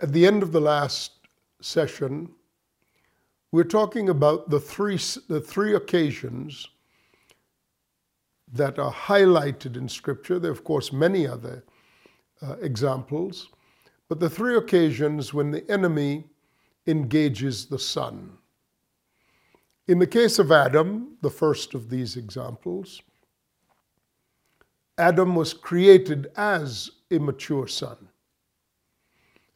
At the end of the last session, we're talking about the three, the three occasions that are highlighted in Scripture. There are, of course, many other uh, examples, but the three occasions when the enemy engages the Son. In the case of Adam, the first of these examples, Adam was created as a mature son.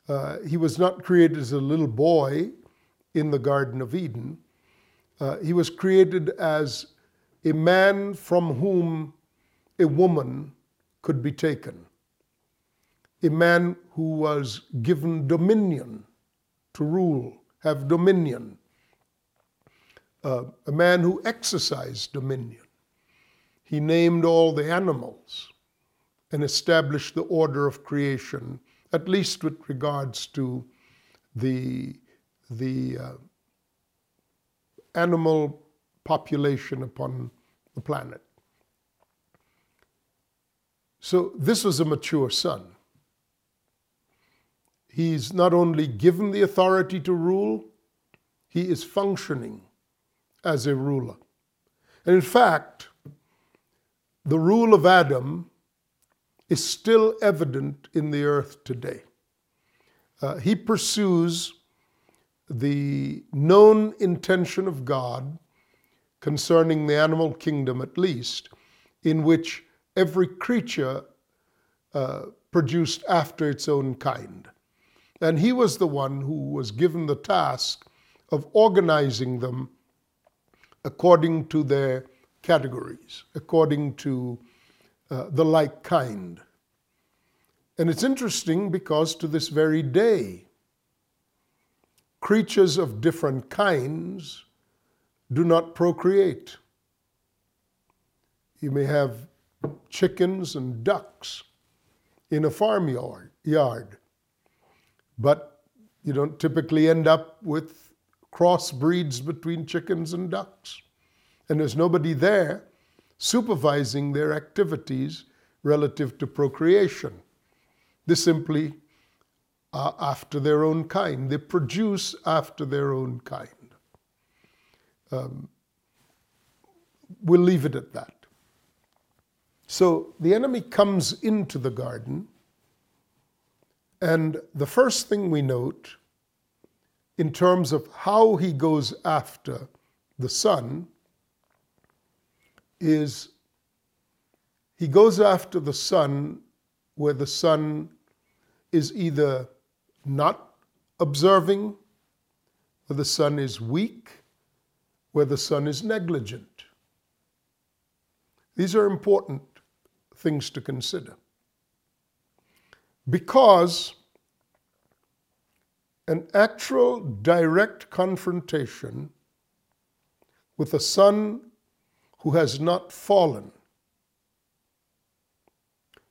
Uh, he was not created as a little boy in the Garden of Eden. Uh, he was created as a man from whom a woman could be taken, a man who was given dominion to rule, have dominion, uh, a man who exercised dominion. He named all the animals and established the order of creation, at least with regards to the, the uh, animal population upon the planet. So this was a mature son. He's not only given the authority to rule, he is functioning as a ruler. And in fact, the rule of Adam is still evident in the earth today. Uh, he pursues the known intention of God concerning the animal kingdom, at least, in which every creature uh, produced after its own kind. And he was the one who was given the task of organizing them according to their categories, according to uh, the like kind. And it's interesting because to this very day, creatures of different kinds do not procreate. You may have chickens and ducks in a farmyard, yard, but you don't typically end up with crossbreeds between chickens and ducks. And there's nobody there supervising their activities relative to procreation. They simply are after their own kind. They produce after their own kind. Um, we'll leave it at that. So the enemy comes into the garden, and the first thing we note in terms of how he goes after the son is he goes after the son where the son is either not observing, where the son is weak, where the son is negligent. These are important things to consider. Because an actual direct confrontation with a son who has not fallen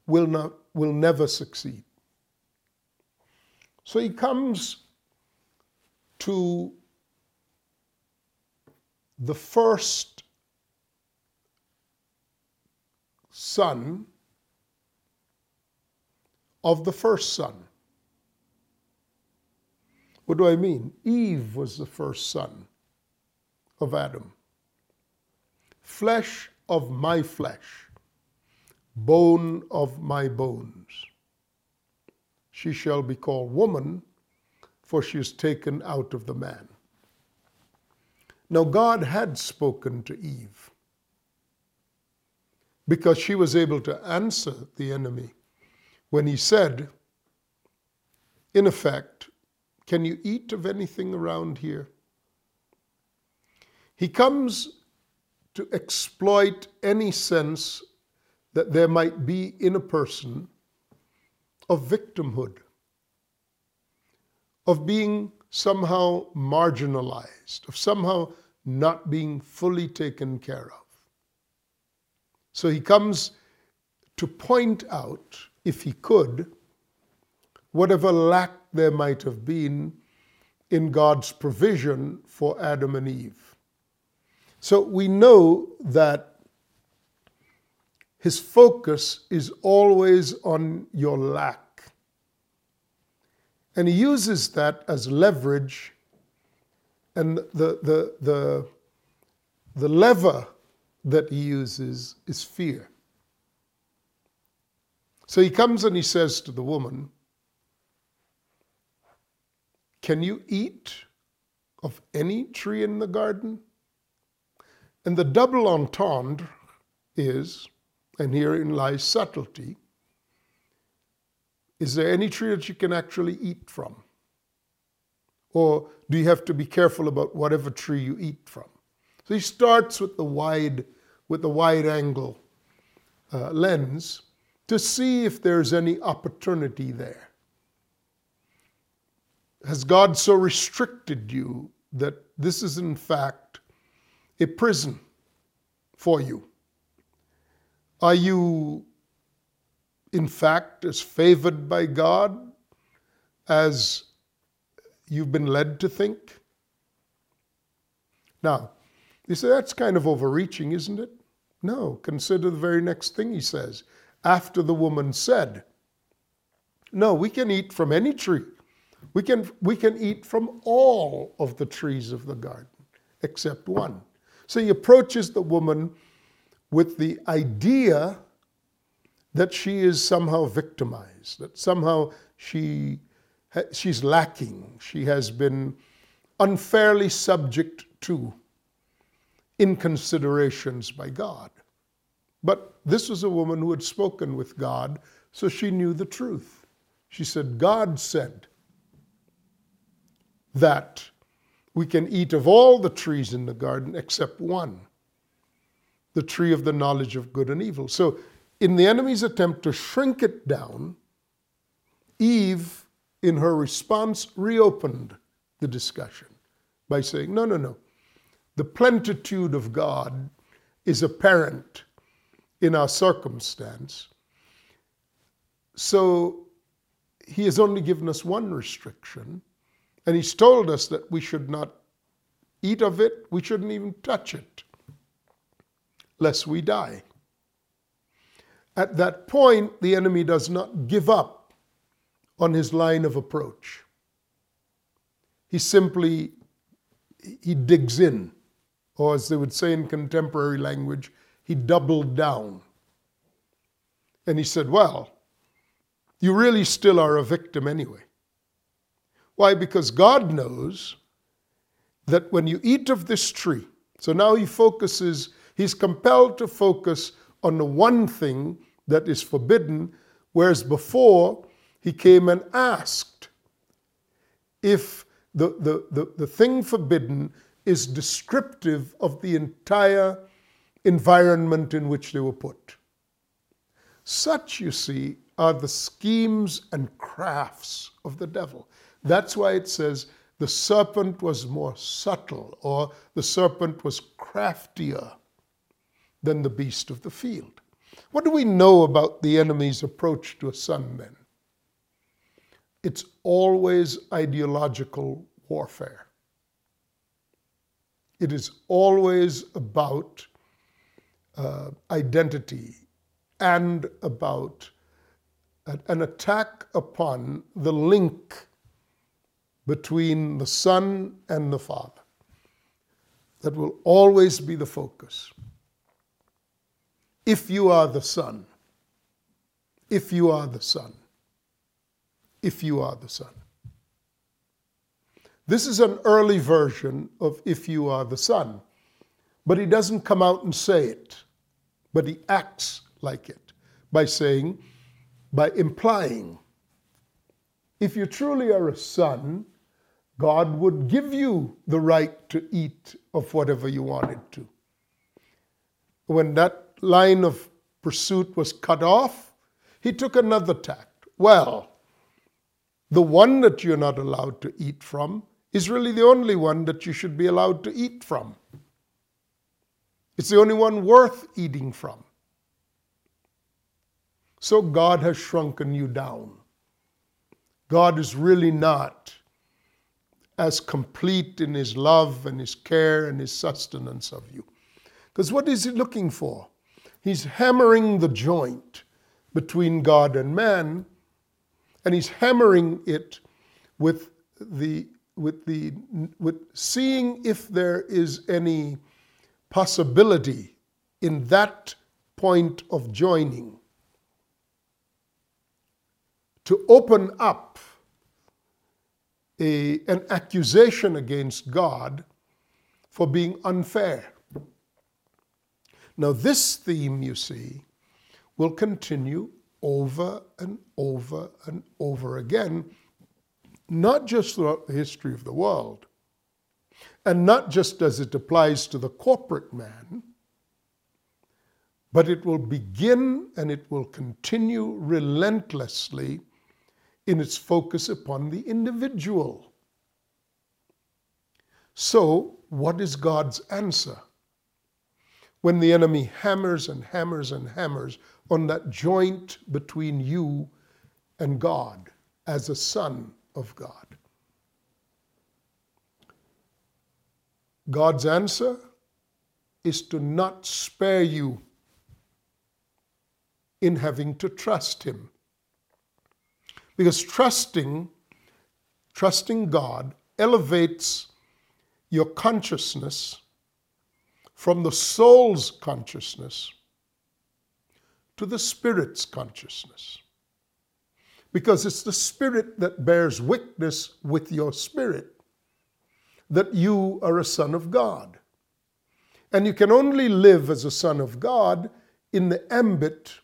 will, not, will never succeed. So he comes to the first son of the first son. What do I mean? Eve was the first son of Adam. Flesh of my flesh, bone of my bones. She shall be called woman, for she is taken out of the man. Now, God had spoken to Eve because she was able to answer the enemy when he said, in effect, Can you eat of anything around here? He comes to exploit any sense that there might be in a person of victimhood, of being somehow marginalized, of somehow not being fully taken care of. So he comes to point out, if he could, whatever lack there might have been in God's provision for Adam and Eve. So we know that his focus is always on your lack. And he uses that as leverage, and the, the, the, the lever that he uses is fear. So he comes and he says to the woman, Can you eat of any tree in the garden? And the double entendre is, and herein lies subtlety, is there any tree that you can actually eat from? Or do you have to be careful about whatever tree you eat from? So he starts with the wide, with the wide angle uh, lens to see if there's any opportunity there. Has God so restricted you that this is in fact a prison for you? Are you in fact as favored by God as you've been led to think? Now, you say that's kind of overreaching, isn't it? No, consider the very next thing he says. After the woman said, No, we can eat from any tree. We can, we can eat from all of the trees of the garden except one. So he approaches the woman with the idea that she is somehow victimized, that somehow she, she's lacking, she has been unfairly subject to inconsiderations by God. But this was a woman who had spoken with God, so she knew the truth. She said, God said that we can eat of all the trees in the garden except one, the tree of the knowledge of good and evil. So in the enemy's attempt to shrink it down, Eve, in her response, reopened the discussion by saying, No, no, no. The plenitude of God is apparent in our circumstance. So he has only given us one restriction, and he's told us that we should not eat of it, we shouldn't even touch it, lest we die. At that point, the enemy does not give up on his line of approach. He simply he digs in, or as they would say in contemporary language, he doubled down. And he said, Well, you really still are a victim anyway. Why? Because God knows that when you eat of this tree, so now he focuses, he's compelled to focus on the one thing that is forbidden, whereas before he came and asked if the, the, the, the thing forbidden is descriptive of the entire environment in which they were put. Such, you see, are the schemes and crafts of the devil. That's why it says the serpent was more subtle, or the serpent was craftier than the beast of the field. What do we know about the enemy's approach to a son then? It's always ideological warfare. It is always about uh, identity and about an attack upon the link between the Son and the Father. That will always be the focus. If you are the Son, if you are the Son, if you are the Son. This is an early version of if you are the Son, but he doesn't come out and say it, but he acts like it by saying, by implying, if you truly are a son, God would give you the right to eat of whatever you wanted to. When that line of pursuit was cut off, he took another tact. Well, the one that you're not allowed to eat from is really the only one that you should be allowed to eat from. It's the only one worth eating from. So God has shrunken you down. God is really not as complete in his love and his care and his sustenance of you. Because what is he looking for? He's hammering the joint between God and man, and he's hammering it with the with the with seeing if there is any possibility in that point of joining to open up a, an accusation against God for being unfair. Now, this theme, you see, will continue over and over and over again, not just throughout the history of the world, and not just as it applies to the corporate man, but it will begin and it will continue relentlessly in its focus upon the individual. So, what is God's answer? When the enemy hammers and hammers and hammers on that joint between you and God as a son of God. God's answer is to not spare you in having to trust Him. Because trusting, trusting God elevates your consciousness from the soul's consciousness to the spirit's consciousness. Because it's the spirit that bears witness with your spirit that you are a son of God. And you can only live as a son of God in the ambit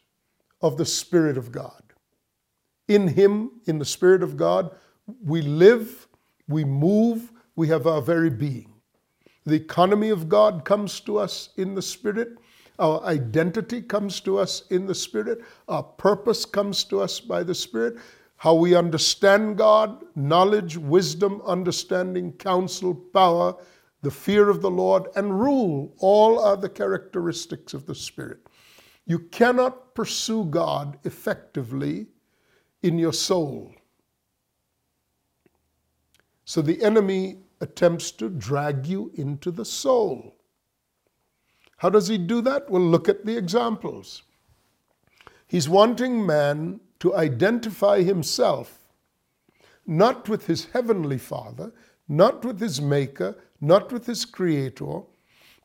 of the Spirit of God. In Him, in the Spirit of God, we live, we move, we have our very being. The economy of God comes to us in the Spirit. Our identity comes to us in the Spirit. Our purpose comes to us by the Spirit. How we understand God, knowledge, wisdom, understanding, counsel, power, the fear of the Lord, and rule all are the characteristics of the Spirit. You cannot pursue God effectively in your soul. So the enemy attempts to drag you into the soul. How does he do that? Well, look at the examples. He's wanting man to identify himself not with his heavenly Father, not with his Maker, not with his Creator,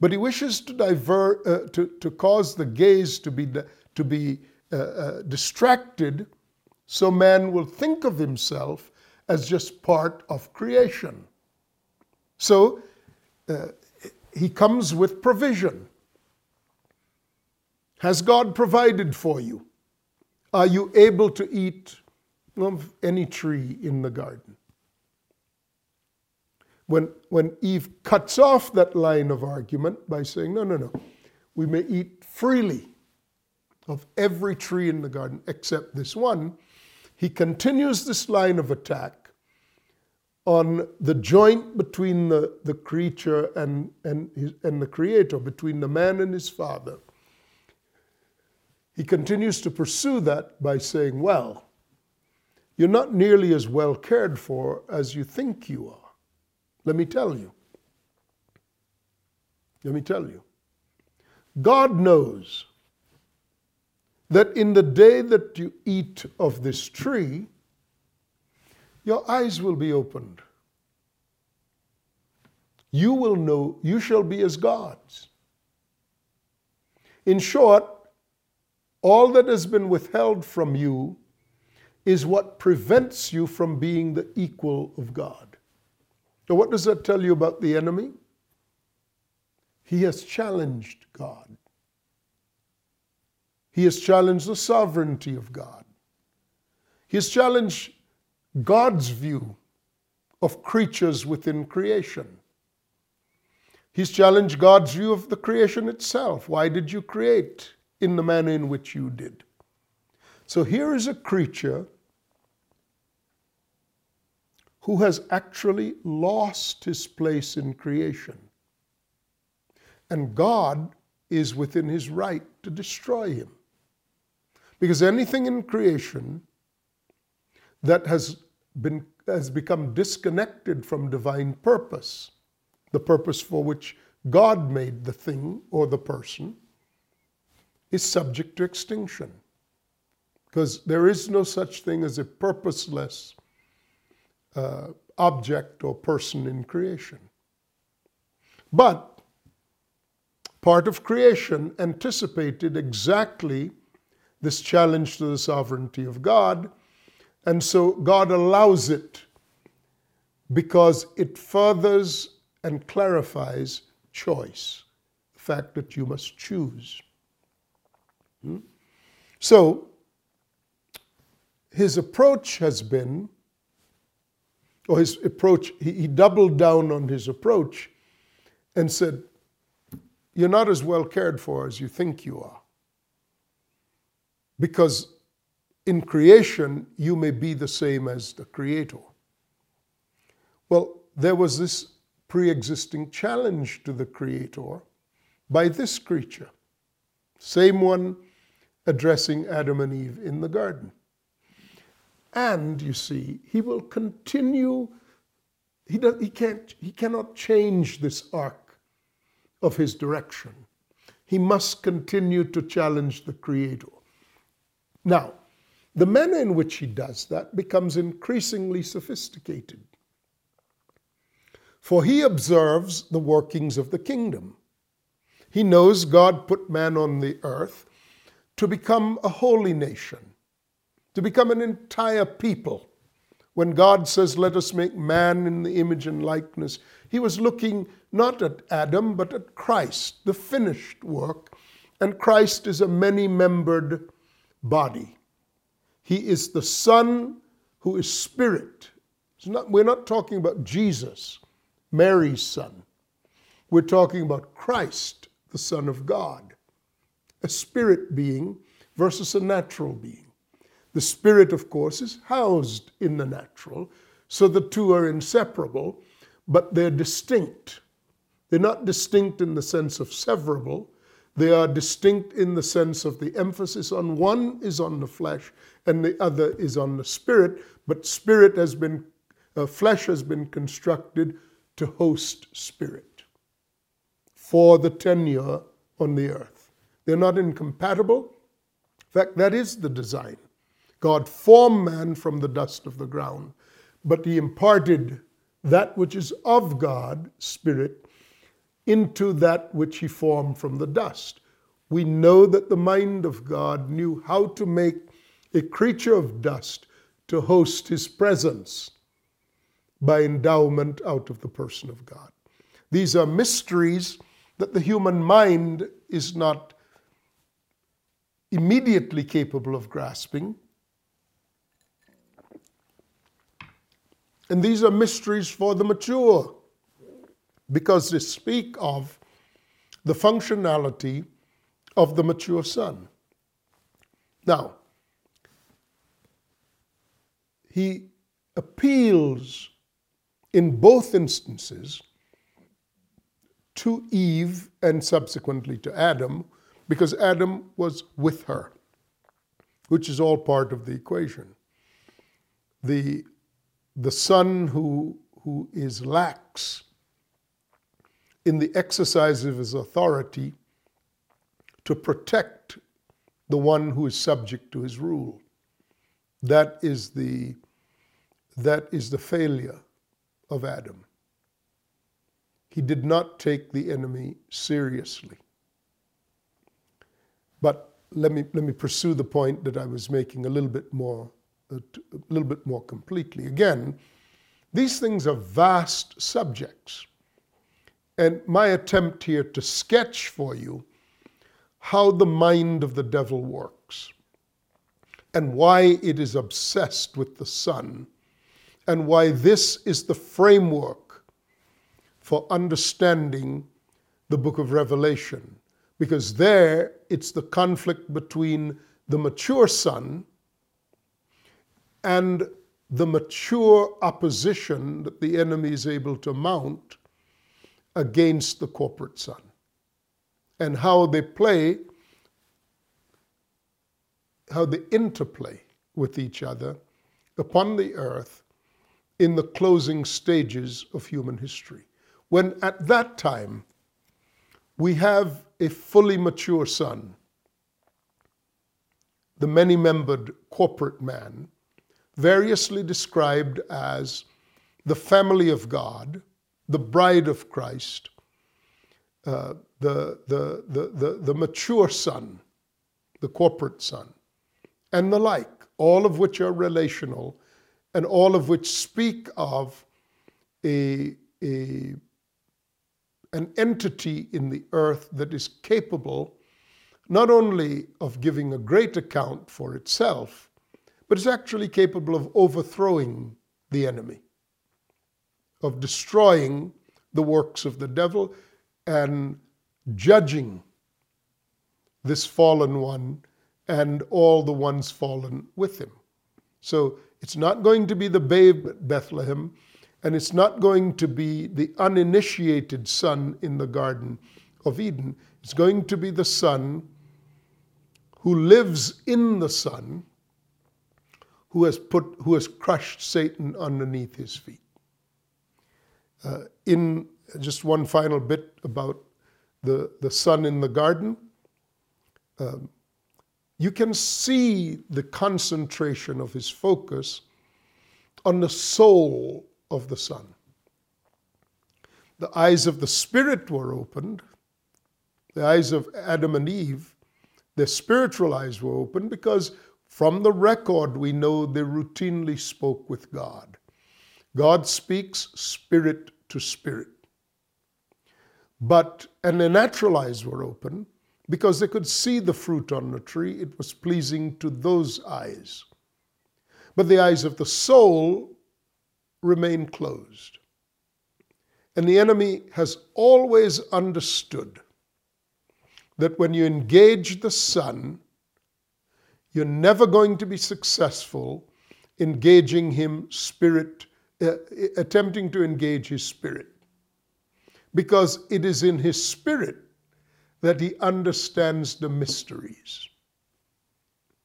but he wishes to divert, uh, to, to cause the gaze to be, to be uh, uh, distracted so man will think of himself as just part of creation. So uh, he comes with provision. Has God provided for you? Are you able to eat of any tree in the garden? when, when Eve cuts off that line of argument by saying, no, no, no, we may eat freely of every tree in the garden except this one, he continues this line of attack on the joint between the, the creature and, and, his, and the creator, between the man and his father. He continues to pursue that by saying, well, you're not nearly as well cared for as you think you are. Let me tell you. Let me tell you. God knows that in the day that you eat of this tree, your eyes will be opened. You will know, you shall be as gods. In short, all that has been withheld from you is what prevents you from being the equal of God. So, what does that tell you about the enemy? He has challenged God. He has challenged the sovereignty of God. He has challenged God's view of creatures within creation. He's challenged God's view of the creation itself. Why did you create in the manner in which you did? So here is a creature who has actually lost his place in creation. And God is within his right to destroy him. Because anything in creation that has, been, has become disconnected from divine purpose, the purpose for which God made the thing or the person, is subject to extinction. Because there is no such thing as a purposeless uh, object or person in creation. But part of creation anticipated exactly this challenge to the sovereignty of God, and so God allows it because it furthers and clarifies choice, the fact that you must choose. Hmm? So, his approach has been, or his approach, he, he doubled down on his approach and said, You're not as well cared for as you think you are. Because in creation, you may be the same as the Creator. Well, there was this pre existing challenge to the Creator by this creature, same one addressing Adam and Eve in the garden. And you see, he will continue, he, does, he, can't, he cannot change this arc of his direction. He must continue to challenge the Creator. Now, the manner in which he does that becomes increasingly sophisticated. For he observes the workings of the kingdom. He knows God put man on the earth to become a holy nation, to become an entire people. When God says, Let us make man in the image and likeness, he was looking not at Adam, but at Christ, the finished work. And Christ is a many membered body. He is the Son who is Spirit. Not, we're not talking about Jesus, Mary's Son. We're talking about Christ, the Son of God, a spirit being versus a natural being. The spirit, of course, is housed in the natural, so the two are inseparable, but they're distinct. They're not distinct in the sense of severable, they are distinct in the sense of the emphasis on one is on the flesh and the other is on the spirit, but spirit has been, uh, flesh has been constructed to host spirit for the tenure on the earth. They're not incompatible. In fact, that is the design. God formed man from the dust of the ground, but he imparted that which is of God, spirit, into that which he formed from the dust. We know that the mind of God knew how to make a creature of dust to host his presence by endowment out of the person of God. These are mysteries that the human mind is not immediately capable of grasping. And these are mysteries for the mature because they speak of the functionality of the mature son. Now, he appeals in both instances to Eve and subsequently to Adam because Adam was with her, which is all part of the equation. The, the son who, who is lax in the exercise of his authority to protect the one who is subject to his rule. That is the, that is the failure of Adam. He did not take the enemy seriously. But let me, let me pursue the point that I was making a little bit more, a little bit more completely. Again, these things are vast subjects. And my attempt here to sketch for you how the mind of the devil works and why it is obsessed with the son and why this is the framework for understanding the book of Revelation. Because there it's the conflict between the mature Son and the mature opposition that the enemy is able to mount against the corporate Son and how they play, how they interplay with each other upon the earth in the closing stages of human history. When at that time we have a fully mature son, the many membered corporate man, variously described as the family of God, the bride of Christ, uh, the, the, the, the, the mature son, the corporate son, and the like, all of which are relational and all of which speak of a, a, an entity in the earth that is capable not only of giving a great account for itself, but is actually capable of overthrowing the enemy, of destroying the works of the devil and judging this fallen one and all the ones fallen with him. So it's not going to be the babe at Bethlehem, and it's not going to be the uninitiated son in the Garden of Eden. It's going to be the son who lives in the son who has put who has crushed Satan underneath his feet. Uh, in just one final bit about the, the son in the garden, um, you can see the concentration of his focus on the soul of the son. The eyes of the spirit were opened, the eyes of Adam and Eve, their spiritual eyes were opened because from the record we know they routinely spoke with God. God speaks spirit to spirit. But, and their natural eyes were open because they could see the fruit on the tree. It was pleasing to those eyes. But the eyes of the soul remain closed. And the enemy has always understood that when you engage the Son, you're never going to be successful engaging him spirit, uh, attempting to engage his spirit. Because it is in his spirit that he understands the mysteries,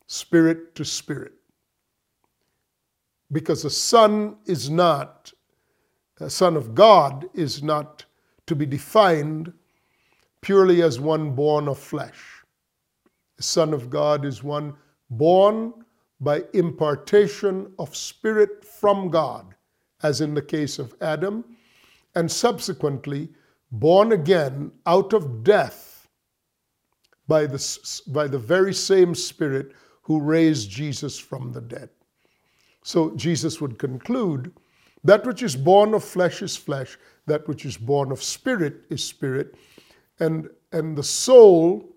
spirit to spirit. Because a son is not, a son of God is not to be defined purely as one born of flesh. The Son of God is one born by impartation of spirit from God, as in the case of Adam, and subsequently born again out of death by the, by the very same Spirit who raised Jesus from the dead. So Jesus would conclude that which is born of flesh is flesh, that which is born of spirit is spirit, and, and the soul,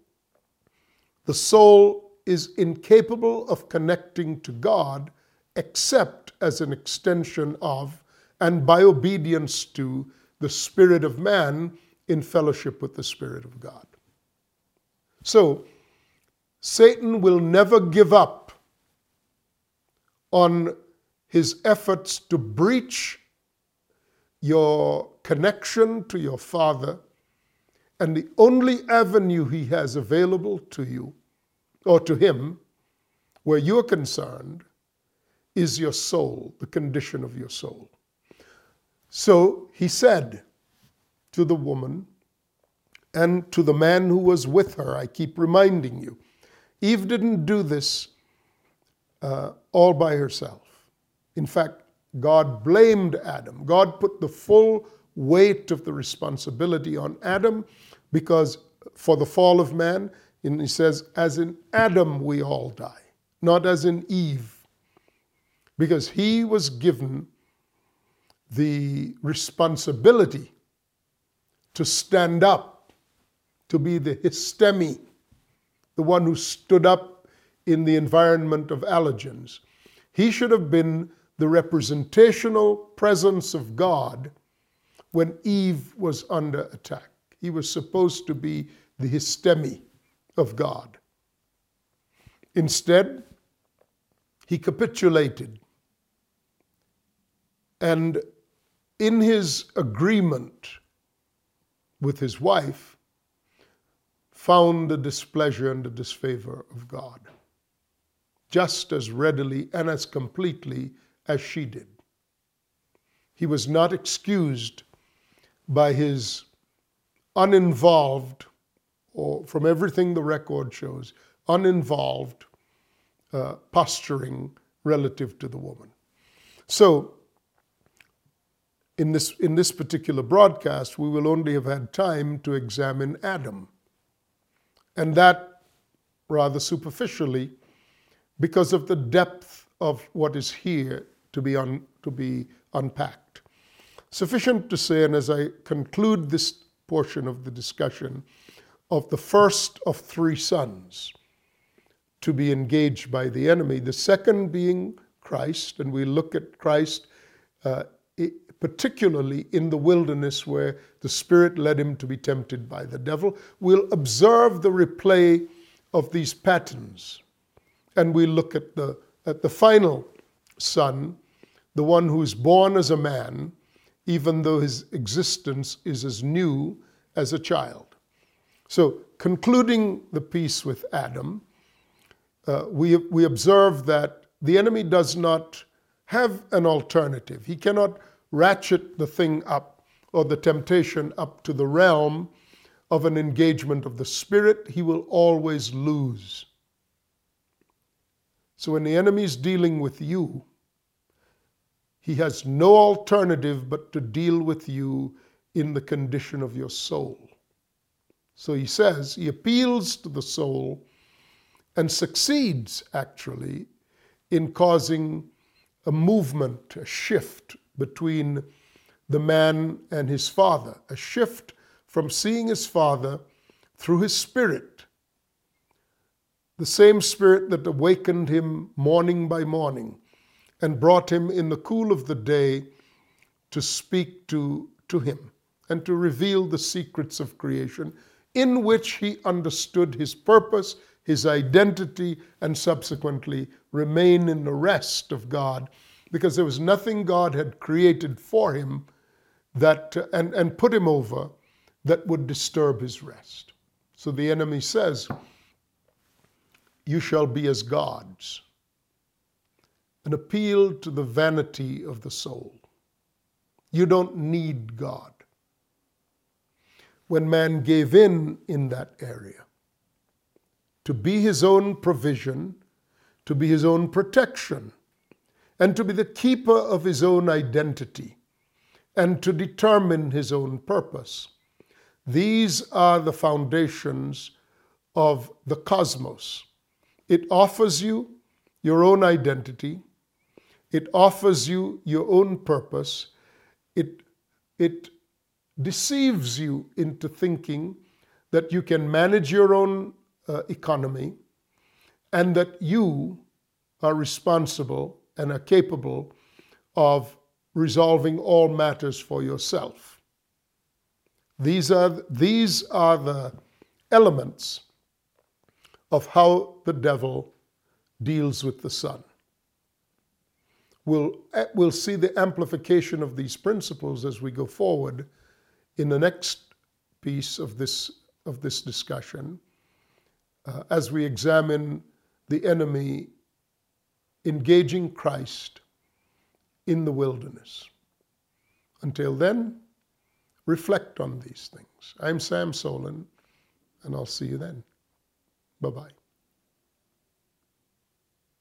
the soul is incapable of connecting to God except as an extension of and by obedience to the Spirit of man in fellowship with the Spirit of God. So, Satan will never give up on his efforts to breach your connection to your Father, and the only avenue he has available to you or to him, where you're concerned, is your soul, the condition of your soul. So he said to the woman and to the man who was with her, I keep reminding you, Eve didn't do this uh, all by herself. In fact, God blamed Adam. God put the full weight of the responsibility on Adam because for the fall of man, and he says, as in Adam we all die, not as in Eve. Because he was given the responsibility to stand up, to be the histemi, the one who stood up in the environment of allergens. He should have been the representational presence of God when Eve was under attack. He was supposed to be the histemi of God. Instead, he capitulated. And in his agreement with his wife, found the displeasure and the disfavor of God, just as readily and as completely as she did. He was not excused by his uninvolved or from everything the record shows, uninvolved uh, posturing relative to the woman. So, in this, in this particular broadcast, we will only have had time to examine Adam. And that rather superficially because of the depth of what is here to be, un, to be unpacked. Sufficient to say, and as I conclude this portion of the discussion, of the first of three sons to be engaged by the enemy, the second being Christ, and we look at Christ uh, particularly in the wilderness where the Spirit led him to be tempted by the devil. We'll observe the replay of these patterns, and we look at the, at the final son, the one who's born as a man, even though his existence is as new as a child. So, concluding the piece with Adam, uh, we, we observe that the enemy does not have an alternative. He cannot ratchet the thing up or the temptation up to the realm of an engagement of the spirit. He will always lose. So when the enemy is dealing with you, he has no alternative but to deal with you in the condition of your soul. So he says, he appeals to the soul and succeeds actually in causing a movement, a shift between the man and his father, a shift from seeing his father through his spirit, the same spirit that awakened him morning by morning and brought him in the cool of the day to speak to, to him and to reveal the secrets of creation in which he understood his purpose, his identity, and subsequently remain in the rest of God because there was nothing God had created for him that uh, and, and put him over that would disturb his rest. So the enemy says, You shall be as gods. An appeal to the vanity of the soul. You don't need God when man gave in in that area to be his own provision, to be his own protection, and to be the keeper of his own identity, and to determine his own purpose. These are the foundations of the cosmos. It offers you your own identity. It offers you your own purpose. It, it deceives you into thinking that you can manage your own uh, economy and that you are responsible and are capable of resolving all matters for yourself. These are, these are the elements of how the devil deals with the Son. We'll, eh, we'll see the amplification of these principles as we go forward in the next piece of this, of this discussion, uh, as we examine the enemy engaging Christ in the wilderness. Until then, reflect on these things. I'm Sam Soleyn, and I'll see you then. Bye bye.